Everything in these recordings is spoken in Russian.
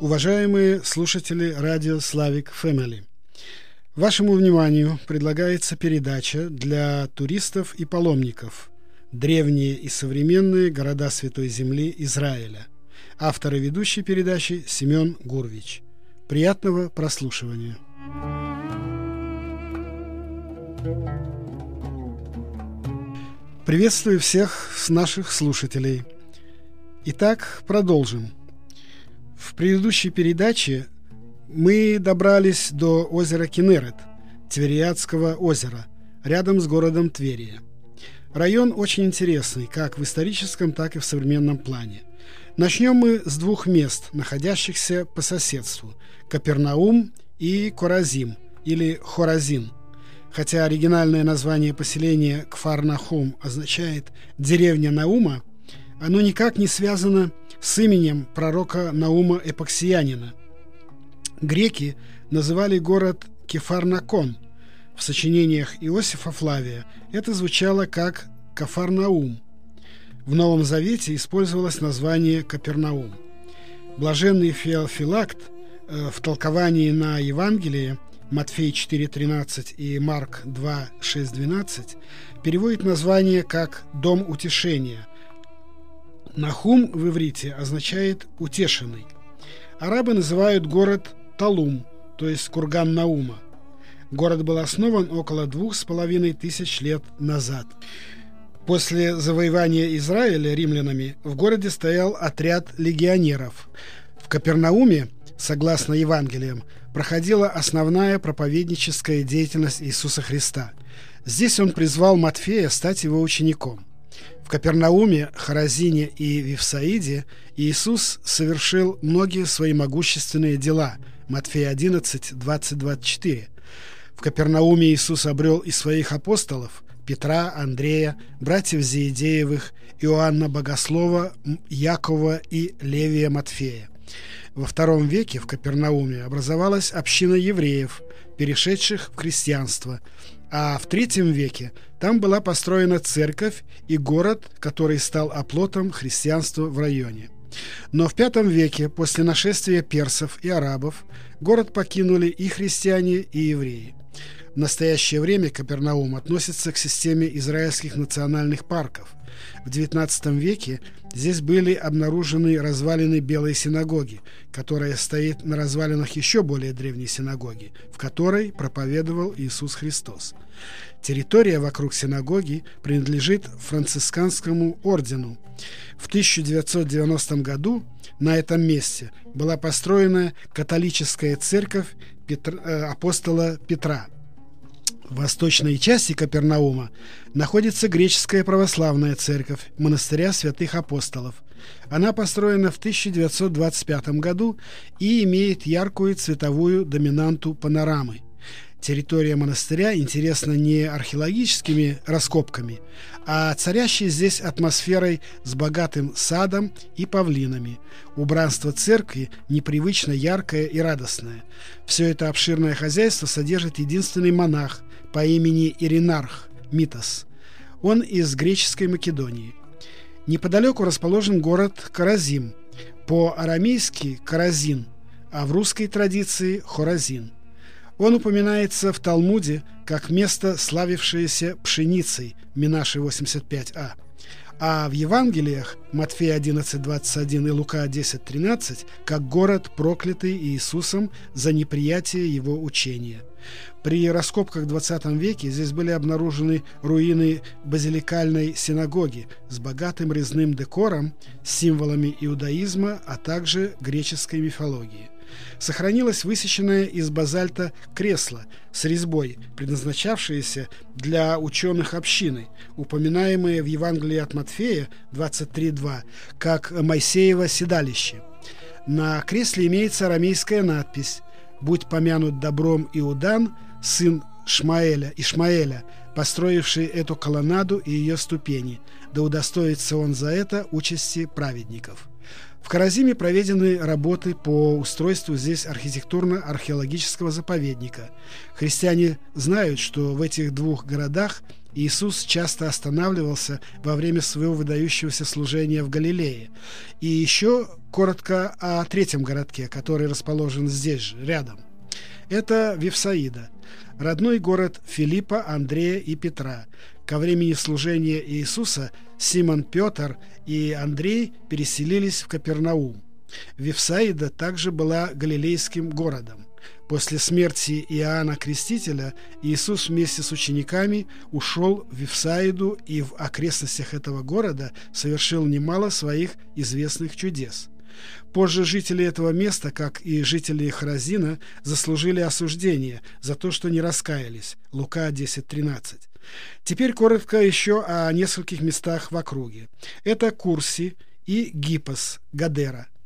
Уважаемые слушатели радио «Славик Фэмили», вашему вниманию предлагается передача для туристов и паломников «Древние и современные города Святой Земли Израиля». Автор и ведущий передачи Семен Гурвич. Приятного прослушивания. Приветствую всех наших слушателей. Итак, продолжим. В предыдущей передаче мы добрались до озера Кенерет, Твериадского озера, рядом с городом Тверия. Район очень интересный, как в историческом, так и в современном плане. Начнем мы с двух мест, находящихся по соседству – Капернаум и Коразим, или Хоразин. Хотя оригинальное название поселения Кфарнахум означает «деревня Наума», оно никак не связано с именем пророка Наума Эпоксиянина. Греки называли город Кефарнакон. В сочинениях Иосифа Флавия это звучало как Кафарнаум. В Новом Завете использовалось название Капернаум. Блаженный Феофилакт э, в толковании на Евангелие Матфей 4.13 и Марк 2.6.12 переводит название как «дом утешения», Нахум в иврите означает «утешенный». Арабы называют город Талум, то есть курган Наума. Город был основан около двух с половиной тысяч лет назад. После завоевания Израиля римлянами в городе стоял отряд легионеров. В Капернауме, согласно Евангелиям, проходила основная проповедническая деятельность Иисуса Христа. Здесь он призвал Матфея стать его учеником. Капернауме, Харазине и Вифсаиде Иисус совершил многие свои могущественные дела. Матфея 11, 20, 24. В Капернауме Иисус обрел и своих апостолов Петра, Андрея, братьев Зиедеевых, Иоанна Богослова, Якова и Левия Матфея. Во втором веке в Капернауме образовалась община евреев, перешедших в христианство, а в третьем веке там была построена церковь и город, который стал оплотом христианства в районе. Но в V веке, после нашествия персов и арабов, город покинули и христиане, и евреи. В настоящее время Капернаум относится к системе израильских национальных парков. В XIX веке здесь были обнаружены развалины Белой синагоги, которая стоит на развалинах еще более древней синагоги, в которой проповедовал Иисус Христос. Территория вокруг синагоги принадлежит францисканскому ордену. В 1990 году на этом месте была построена католическая церковь Петр, э, апостола Петра – в восточной части Капернаума находится греческая православная церковь монастыря святых апостолов. Она построена в 1925 году и имеет яркую цветовую доминанту панорамы – Территория монастыря интересна не археологическими раскопками, а царящей здесь атмосферой с богатым садом и павлинами. Убранство церкви непривычно яркое и радостное. Все это обширное хозяйство содержит единственный монах по имени Иринарх Митас. Он из греческой Македонии. Неподалеку расположен город Каразим, по-арамейски Каразин, а в русской традиции Хоразин – он упоминается в Талмуде как место, славившееся пшеницей, Минаши 85а. А в Евангелиях Матфея 11.21 и Лука 10.13 как город, проклятый Иисусом за неприятие его учения. При раскопках в 20 веке здесь были обнаружены руины базиликальной синагоги с богатым резным декором, символами иудаизма, а также греческой мифологии сохранилось высеченное из базальта кресло с резьбой, предназначавшееся для ученых общины, упоминаемое в Евангелии от Матфея 23.2 как Моисеево седалище. На кресле имеется арамейская надпись «Будь помянут добром Иудан, сын Шмаэля, Ишмаэля, построивший эту колоннаду и ее ступени, да удостоится он за это участи праведников». В Каразиме проведены работы по устройству здесь архитектурно-археологического заповедника. Христиане знают, что в этих двух городах Иисус часто останавливался во время своего выдающегося служения в Галилее. И еще коротко о третьем городке, который расположен здесь же, рядом. Это Вифсаида, родной город Филиппа, Андрея и Петра. Ко времени служения Иисуса Симон Петр и Андрей переселились в Капернаум. Вифсаида также была галилейским городом. После смерти Иоанна Крестителя Иисус вместе с учениками ушел в Вифсаиду и в окрестностях этого города совершил немало своих известных чудес. Позже жители этого места, как и жители Харазина, заслужили осуждение за то, что не раскаялись. Лука 10.13. Теперь коротко еще о нескольких местах в округе. Это Курси и Гиппос, Гадера –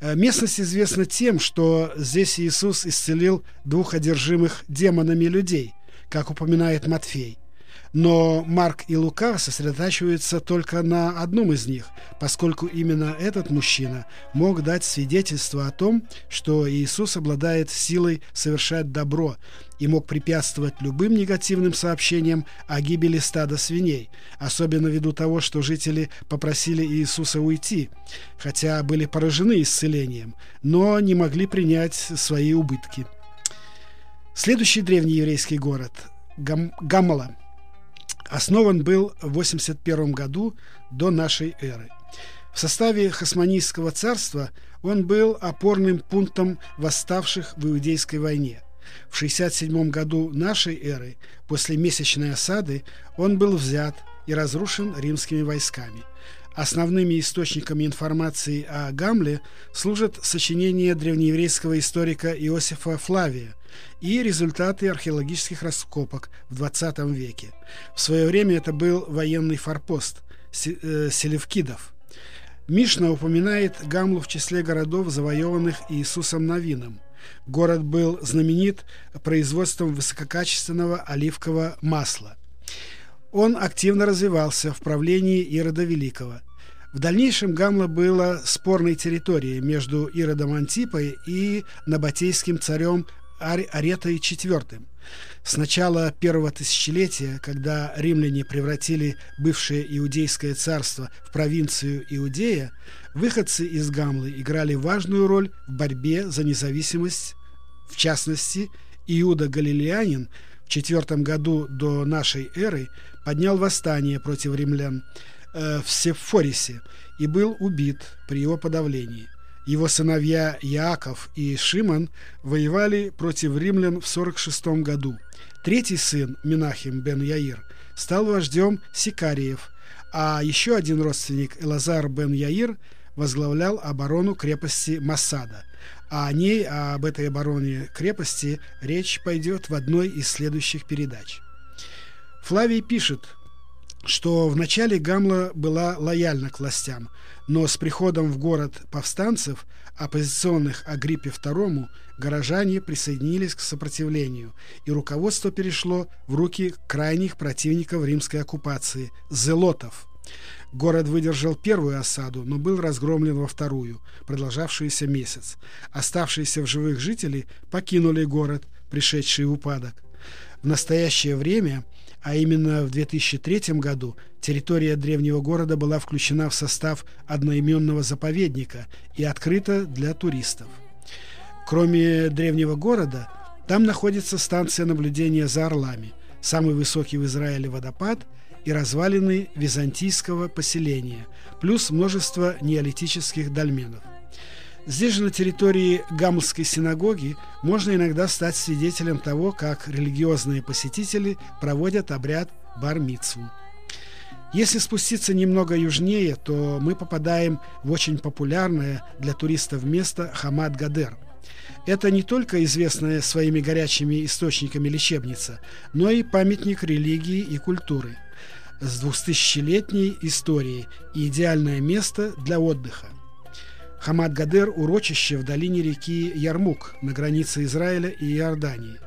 Э, местность известна тем, что здесь Иисус исцелил двух одержимых демонами людей, как упоминает Матфей. Но Марк и Лука сосредотачиваются только на одном из них, поскольку именно этот мужчина мог дать свидетельство о том, что Иисус обладает силой совершать добро и мог препятствовать любым негативным сообщениям о гибели стада свиней, особенно ввиду того, что жители попросили Иисуса уйти, хотя были поражены исцелением, но не могли принять свои убытки. Следующий древний еврейский город Гам Гамала – Основан был в 81 году до нашей эры. В составе Хасманийского царства он был опорным пунктом восставших в Иудейской войне. В 67 году нашей эры, после месячной осады, он был взят и разрушен римскими войсками – Основными источниками информации о Гамле служат сочинения древнееврейского историка Иосифа Флавия и результаты археологических раскопок в XX веке. В свое время это был военный форпост э, селевкидов. Мишна упоминает Гамлу в числе городов, завоеванных Иисусом Новином. Город был знаменит производством высококачественного оливкового масла. Он активно развивался в правлении Ирода Великого. В дальнейшем Гамла была спорной территорией между Иродом Антипой и набатейским царем Аретой IV. С начала первого тысячелетия, когда римляне превратили бывшее Иудейское царство в провинцию Иудея, выходцы из Гамлы играли важную роль в борьбе за независимость. В частности, Иуда Галилеянин в четвертом году до нашей эры поднял восстание против римлян – э, в Сефорисе и был убит при его подавлении. Его сыновья Яаков и Шимон воевали против римлян в 46 году. Третий сын, Минахим бен Яир, стал вождем Сикариев, а еще один родственник, Элазар бен Яир, возглавлял оборону крепости Масада. А о ней, об этой обороне крепости, речь пойдет в одной из следующих передач. Флавий пишет, что вначале Гамла была лояльна к властям, но с приходом в город повстанцев, оппозиционных Агриппе II, горожане присоединились к сопротивлению, и руководство перешло в руки крайних противников римской оккупации – зелотов. Город выдержал первую осаду, но был разгромлен во вторую, продолжавшуюся месяц. Оставшиеся в живых жители покинули город, пришедший в упадок. В настоящее время – а именно в 2003 году территория древнего города была включена в состав одноименного заповедника и открыта для туристов. Кроме древнего города, там находится станция наблюдения за орлами, самый высокий в Израиле водопад и развалины византийского поселения, плюс множество неолитических дольменов – Здесь же, на территории Гамлской синагоги, можно иногда стать свидетелем того, как религиозные посетители проводят обряд бар-мицву. Если спуститься немного южнее, то мы попадаем в очень популярное для туристов место Хамад-Гадер. Это не только известная своими горячими источниками лечебница, но и памятник религии и культуры с двухтысячелетней историей и идеальное место для отдыха. Хамад-Гадер – урочище в долине реки Ярмук на границе Израиля и Иордании.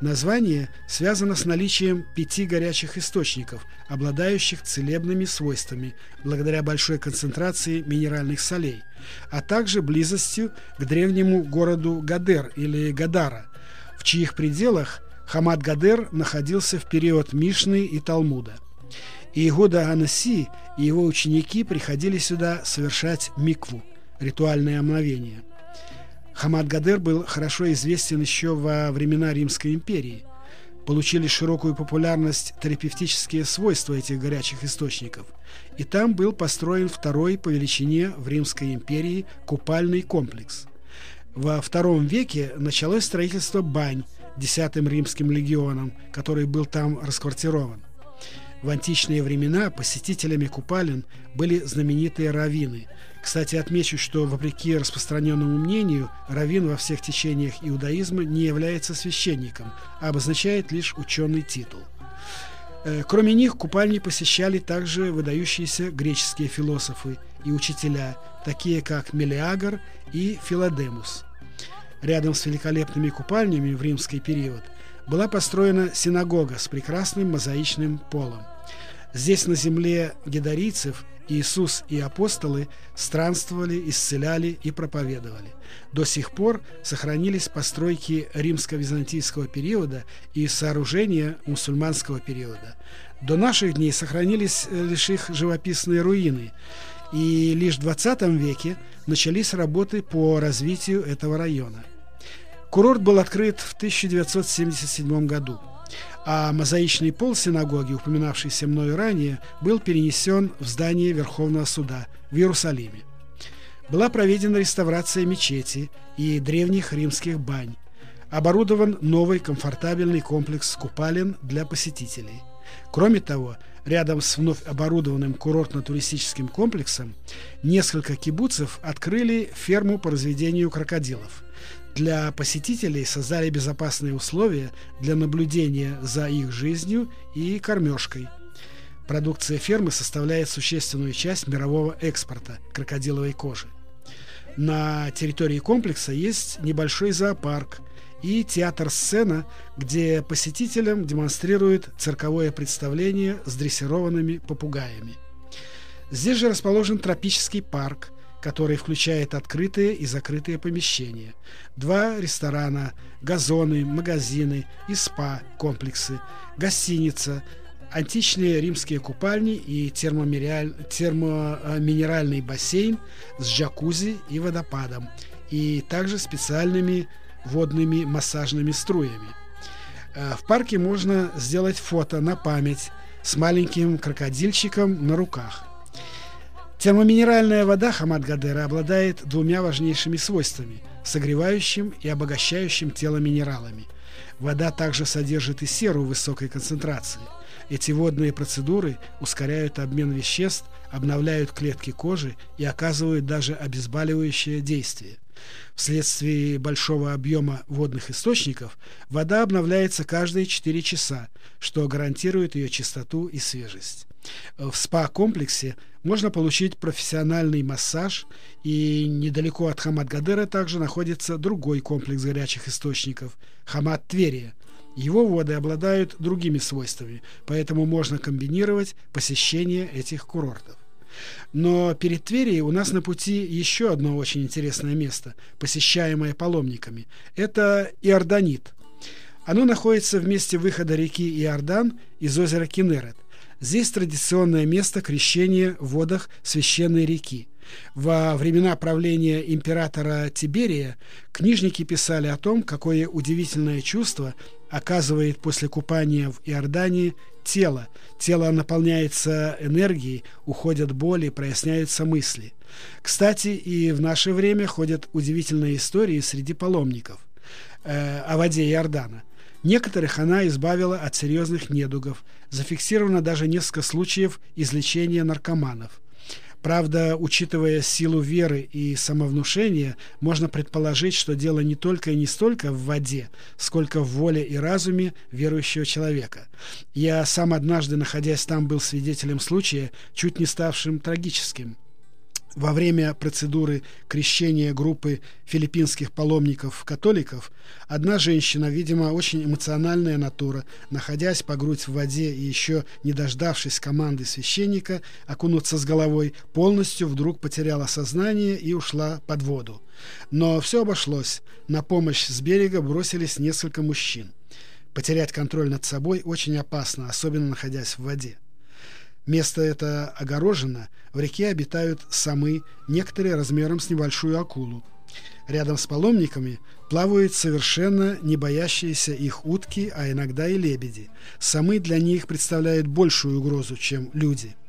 Название связано с наличием пяти горячих источников, обладающих целебными свойствами, благодаря большой концентрации минеральных солей, а также близостью к древнему городу Гадер или Гадара, в чьих пределах Хамад Гадер находился в период Мишны и Талмуда. И Игуда Анаси и его ученики приходили сюда совершать микву, ритуальное омовение. Хамад Гадер был хорошо известен еще во времена Римской империи. Получили широкую популярность терапевтические свойства этих горячих источников. И там был построен второй по величине в Римской империи купальный комплекс. Во втором веке началось строительство бань десятым римским легионом, который был там расквартирован. В античные времена посетителями купалин были знаменитые раввины. Кстати, отмечу, что вопреки распространенному мнению, раввин во всех течениях иудаизма не является священником, а обозначает лишь ученый титул. Э, кроме них купальни посещали также выдающиеся греческие философы и учителя, такие как Мелиагр и Филадемус. Рядом с великолепными купальнями в римский период была построена синагога с прекрасным мозаичным полом. Здесь, на земле гедарийцев, Иисус и апостолы странствовали, исцеляли и проповедовали. До сих пор сохранились постройки римско-византийского периода и сооружения мусульманского периода. До наших дней сохранились э, лишь их живописные руины, и лишь в 20 веке начались работы по развитию этого района. Курорт был открыт в 1977 году а мозаичный пол синагоги, упоминавшийся мною ранее, был перенесен в здание Верховного суда в Иерусалиме. Была проведена реставрация мечети и древних римских бань. Оборудован новый комфортабельный комплекс купалин для посетителей. Кроме того, рядом с вновь оборудованным курортно-туристическим комплексом несколько кибуцев открыли ферму по разведению крокодилов – для посетителей создали безопасные условия для наблюдения за их жизнью и кормежкой. Продукция фермы составляет существенную часть мирового экспорта крокодиловой кожи. На территории комплекса есть небольшой зоопарк и театр-сцена, где посетителям демонстрируют цирковое представление с дрессированными попугаями. Здесь же расположен тропический парк – который включает открытые и закрытые помещения, два ресторана, газоны, магазины и спа-комплексы, гостиница, античные римские купальни и термоминеральный бассейн с джакузи и водопадом, и также специальными водными массажными струями. Э, в парке можно сделать фото на память с маленьким крокодильчиком на руках – Термоминеральная вода Хамад-Гадера обладает двумя важнейшими свойствами – согревающим и обогащающим тело минералами. Вода также содержит и серу в высокой концентрации. Эти водные процедуры ускоряют обмен веществ, обновляют клетки кожи и оказывают даже обезболивающее действие. Вследствие большого объема водных источников вода обновляется каждые 4 часа, что гарантирует ее чистоту и свежесть. В спа-комплексе можно получить профессиональный массаж, и недалеко от Хамад-Гадера также находится другой комплекс горячих источников – Хамад-Тверия. Его воды обладают другими свойствами, поэтому можно комбинировать посещение этих курортов. Но перед Тверией у нас на пути еще одно очень интересное место, посещаемое паломниками. Это Иорданит. Оно находится в месте выхода реки Иордан из озера Кинерет. Здесь традиционное место крещения в водах священной реки. Во времена правления императора Тиберия книжники писали о том, какое удивительное чувство оказывает после купания в Иордании тело. Тело наполняется энергией, уходят боли, проясняются мысли. Кстати, и в наше время ходят удивительные истории среди паломников э, о воде Иордана. Некоторых она избавила от серьезных недугов. Зафиксировано даже несколько случаев излечения наркоманов. Правда, учитывая силу веры и самовнушения, можно предположить, что дело не только и не столько в воде, сколько в воле и разуме верующего человека. Я сам однажды, находясь там, был свидетелем случая, чуть не ставшим трагическим во время процедуры крещения группы филиппинских паломников-католиков одна женщина, видимо, очень эмоциональная натура, находясь по грудь в воде и еще не дождавшись команды священника окунуться с головой, полностью вдруг потеряла сознание и ушла под воду. Но все обошлось. На помощь с берега бросились несколько мужчин. Потерять контроль над собой очень опасно, особенно находясь в воде. Место это огорожено, в реке обитают самы, некоторые размером с небольшую акулу. Рядом с паломниками плавают совершенно не боящиеся их утки, а иногда и лебеди. Самы для них представляют большую угрозу, чем люди –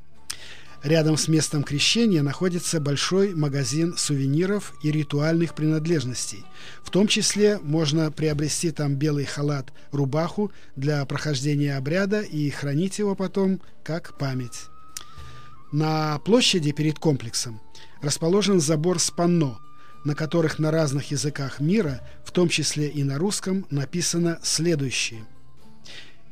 Рядом с местом крещения находится большой магазин сувениров и ритуальных принадлежностей. В том числе можно приобрести там белый халат, рубаху для прохождения обряда и хранить его потом как память. На площади перед комплексом расположен забор с панно, на которых на разных языках мира, в том числе и на русском, написано следующее.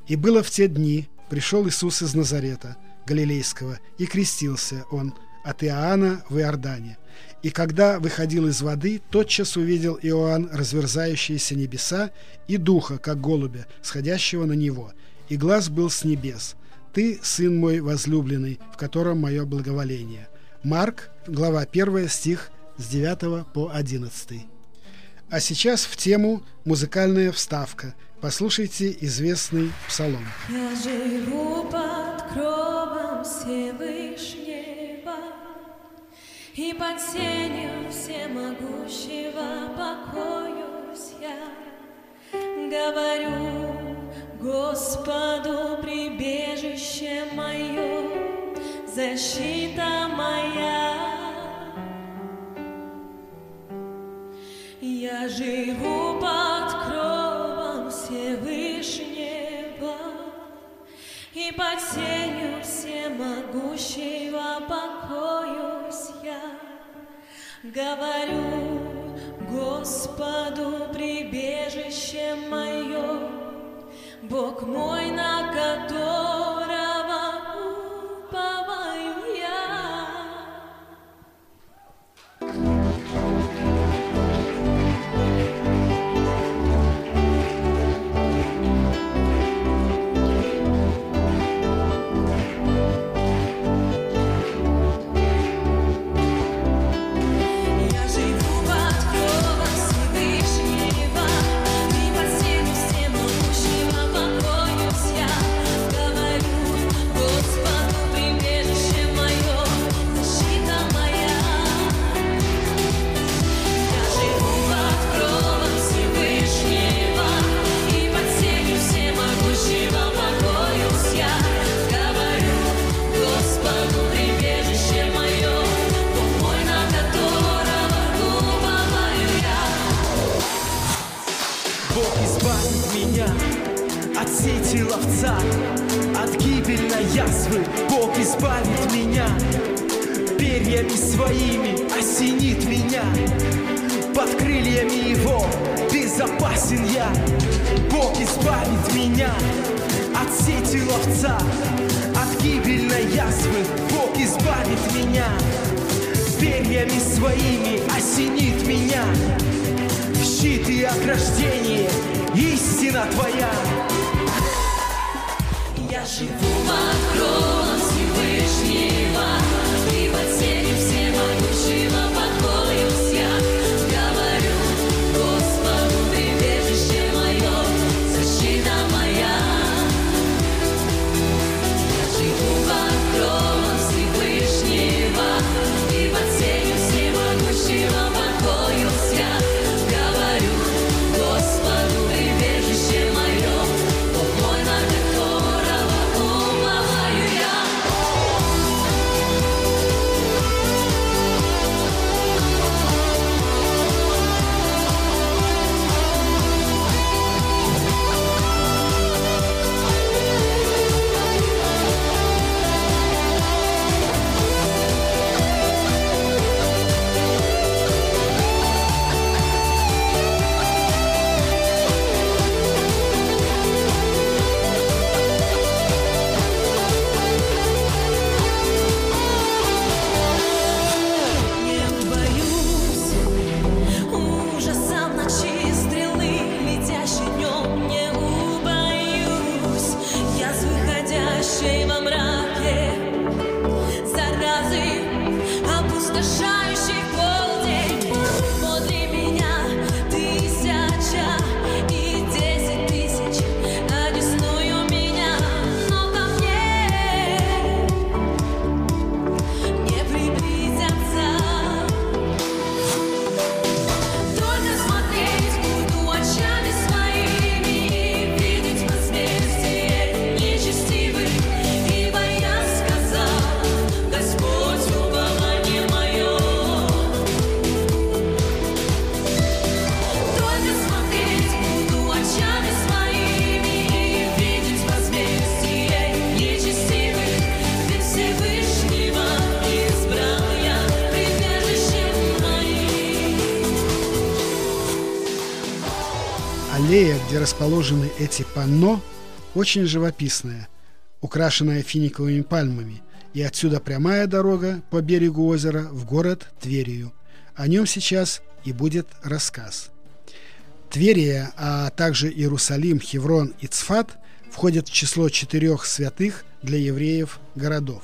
«И было в те дни, пришел Иисус из Назарета – Галилейского, и крестился он от Иоанна в Иордане. И когда выходил из воды, тотчас увидел Иоанн разверзающиеся небеса и духа, как голубя, сходящего на него. И глаз был с небес. «Ты, сын мой возлюбленный, в котором мое благоволение». Марк, глава 1, стих с 9 по 11. А сейчас в тему музыкальная вставка. Послушайте известный псалом. Я живу под кровом Всевышнего И под сенью всемогущего покоюсь я. Говорю Господу прибежище мое, защита моя. Я живу И под сенью всемогущего покоюсь я. Говорю Господу прибежище мое, Бог мой, на которого избавит меня перьями своими, осенит меня. Под крыльями Его безопасен я. Бог избавит меня от сети ловца, от гибельной язвы. Бог избавит меня перьями своими, осенит меня щит и ограждение, истина твоя. Я живу под кровом the shine. Расположены эти панно, очень живописная, украшенная финиковыми пальмами, и отсюда прямая дорога по берегу озера в город Тверию. О нем сейчас и будет рассказ. Тверия, а также Иерусалим, Хеврон и Цфат входят в число четырех святых для евреев городов.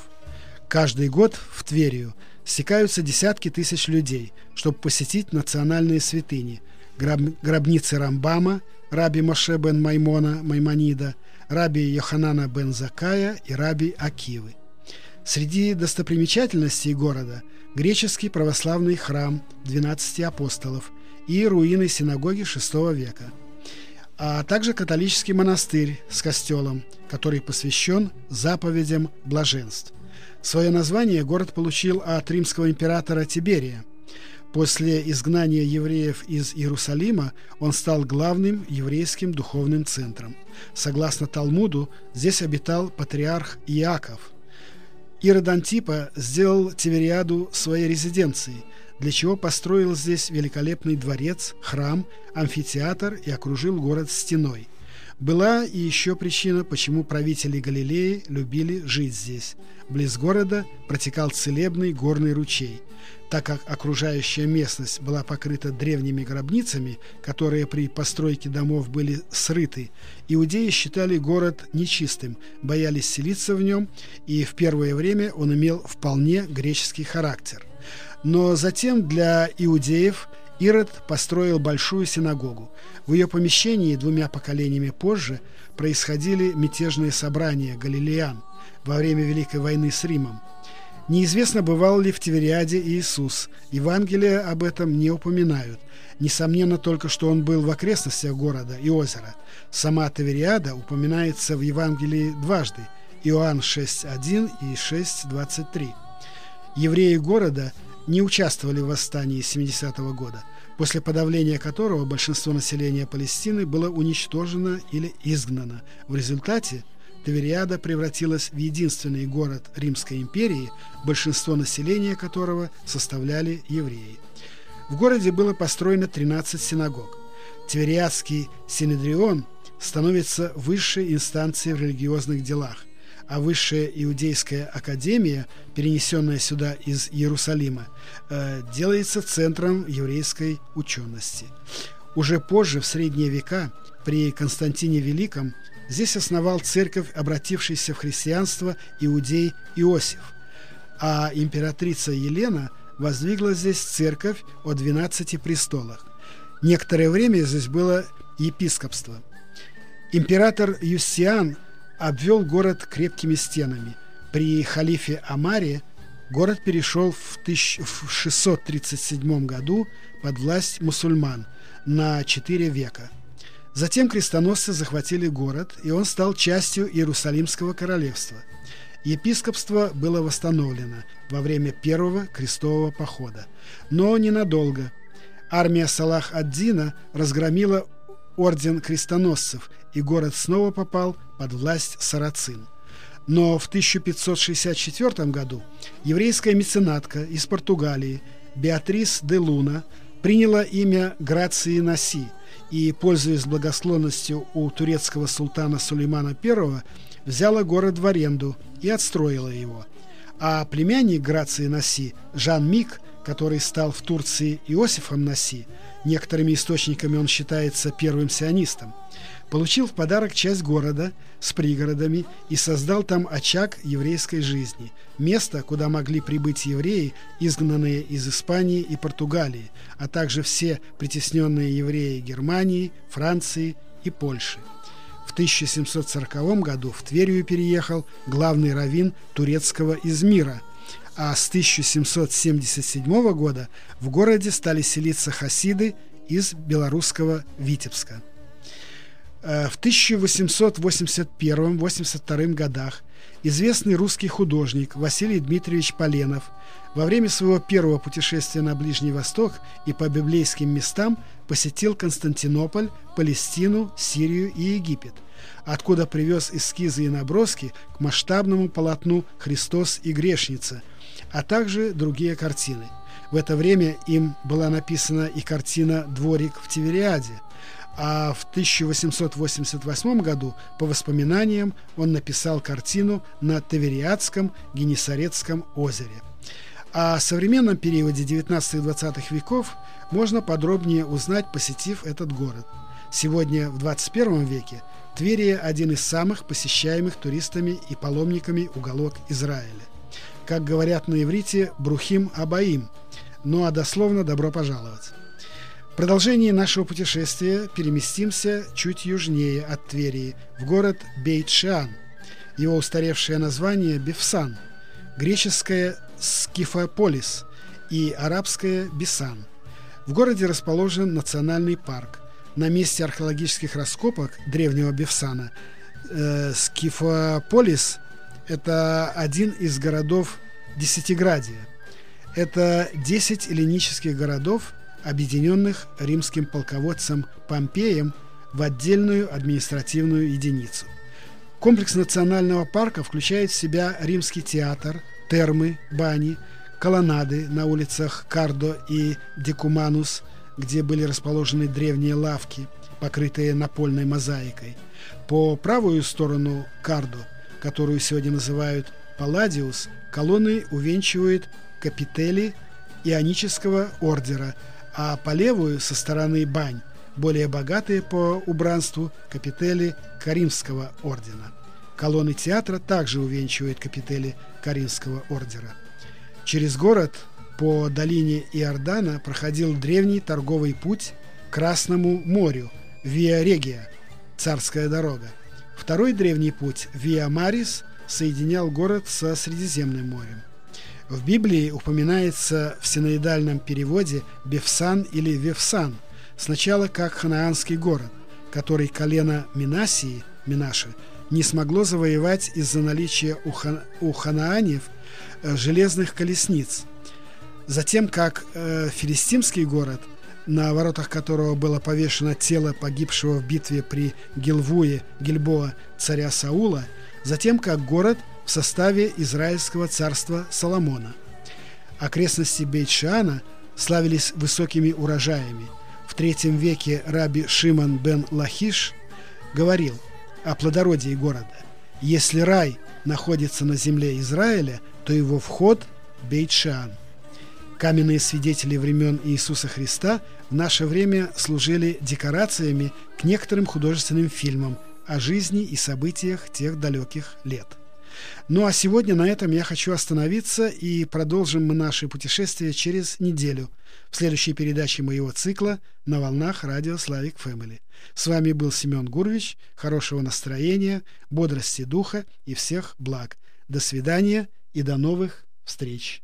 Каждый год в Тверию стекаются десятки тысяч людей, чтобы посетить национальные святыни, гроб, гробницы Рамбама, раби Моше бен Маймона, Маймонида, раби Йоханана бен Закая и раби Акивы. Среди достопримечательностей города греческий православный храм 12 апостолов и руины синагоги VI века, а также католический монастырь с костелом, который посвящен заповедям блаженств. Свое название город получил от римского императора Тиберия. После изгнания евреев из Иерусалима он стал главным еврейским духовным центром. Согласно Талмуду, здесь обитал патриарх Иаков – Ирод Антипа сделал Тивериаду своей резиденцией, для чего построил здесь великолепный дворец, храм, амфитеатр и окружил город стеной. Была и еще причина, почему правители Галилеи любили жить здесь. Близ города протекал целебный горный ручей – так как окружающая местность была покрыта древними гробницами, которые при постройке домов были срыты, иудеи считали город нечистым, боялись селиться в нем, и в первое время он имел вполне греческий характер. Но затем для иудеев Ирод построил большую синагогу. В ее помещении двумя поколениями позже происходили мятежные собрания галилеян во время Великой войны с Римом. Неизвестно, бывал ли в Тивериаде Иисус. Евангелия об этом не упоминают. Несомненно только, что он был в окрестностях города и озера. Сама Тивериада упоминается в Евангелии дважды – Иоанн 6.1 и 6.23. Евреи города не участвовали в восстании 70-го года, после подавления которого большинство населения Палестины было уничтожено или изгнано. В результате – Тивериада превратилась в единственный город Римской империи, большинство населения которого составляли евреи. В городе было построено 13 синагог. Тивериадский Синедрион становится высшей инстанцией в религиозных делах, а высшая иудейская академия, перенесенная сюда из Иерусалима, э, делается центром еврейской учености. Уже позже, в средние века, при Константине Великом, Здесь основал церковь, обратившийся в христианство иудей Иосиф, а императрица Елена воздвигла здесь церковь о 12 престолах. Некоторое время здесь было епископство. Император Юстиан обвел город крепкими стенами. При халифе Амаре город перешел в 1637 году под власть мусульман на 4 века – Затем крестоносцы захватили город, и он стал частью Иерусалимского королевства. Епископство было восстановлено во время первого крестового похода, но ненадолго. Армия Салах-ад-Дина разгромила орден крестоносцев, и город снова попал под власть сарацин. Но в 1564 году еврейская меценатка из Португалии Беатрис де Луна приняла имя Грации Наси – и, пользуясь благосклонностью у турецкого султана Сулеймана I, взяла город в аренду и отстроила его. А племянник Грации Наси, Жан Мик, который стал в Турции Иосифом Наси, некоторыми источниками он считается первым сионистом, получил в подарок часть города с пригородами и создал там очаг еврейской жизни, место, куда могли прибыть евреи, изгнанные из Испании и Португалии, а также все притесненные евреи Германии, Франции и Польши. В 1740 году в Тверью переехал главный раввин турецкого Измира, а с 1777 года в городе стали селиться хасиды из белорусского Витебска. Э, в 1881-82 годах известный русский художник Василий Дмитриевич Поленов во время своего первого путешествия на Ближний Восток и по библейским местам посетил Константинополь, Палестину, Сирию и Египет, откуда привез эскизы и наброски к масштабному полотну «Христос и грешница», а также другие картины. В это время им была написана и картина «Дворик в Тивериаде», а в 1888 году, по воспоминаниям, он написал картину на Тавериадском Генесарецком озере. О современном периоде 19 и 20 веков можно подробнее узнать, посетив этот город. Сегодня, в 21 веке, Тверия – один из самых посещаемых туристами и паломниками уголок Израиля. Как говорят на иврите, «брухим абаим», ну а дословно «добро пожаловать». Продолжении нашего путешествия переместимся чуть южнее от Тверии, в город Бейт-Шиан. Его устаревшее название – Бефсан, греческое Скифополис и арабское Бисан. В городе расположен национальный парк. На месте археологических раскопок древнего Бефсана э, Скифополис – это один из городов Десятиградия. Это 10 эллинических городов, объединенных римским полководцем Помпеем в отдельную административную единицу. Комплекс национального парка включает в себя римский театр, термы, бани, колоннады на улицах Кардо и Декуманус, где были расположены древние лавки, покрытые напольной мозаикой. По правую сторону Кардо, которую сегодня называют Палладиус, колонны увенчивают капители ионического ордера, а по левую, со стороны бань, более богатые по убранству капители Каримского ордена. Колонны театра также увенчивают капители Каримского ордера. Через город по долине Иордана проходил древний торговый путь к Красному морю, Виа Регия, царская дорога. Второй древний путь, Виа Марис, соединял город со Средиземным морем. В Библии упоминается в синоидальном переводе Бефсан или Вевсан, сначала как ханаанский город, который колено Минасии, Минаши, не смогло завоевать из-за наличия у, хан, у ханаанев э, железных колесниц. Затем, как э, филистимский город, на воротах которого было повешено тело погибшего в битве при Гилвуе Гильбоа царя Саула, затем как город в составе Израильского царства Соломона. Окрестности Бейт-Шиана славились высокими урожаями. В третьем веке раби Шимон бен Лахиш говорил – о плодородии города. Если рай находится на земле Израиля, то его вход – Бейт-Шиан. Каменные свидетели времен Иисуса Христа в наше время служили декорациями к некоторым художественным фильмам о жизни и событиях тех далеких лет. Ну а сегодня на этом я хочу остановиться и продолжим мы наше путешествие через неделю в следующей передаче моего цикла на волнах радио Славик Фэмили. С вами был Семен Гурвич. Хорошего настроения, бодрости духа и всех благ. До свидания и до новых встреч.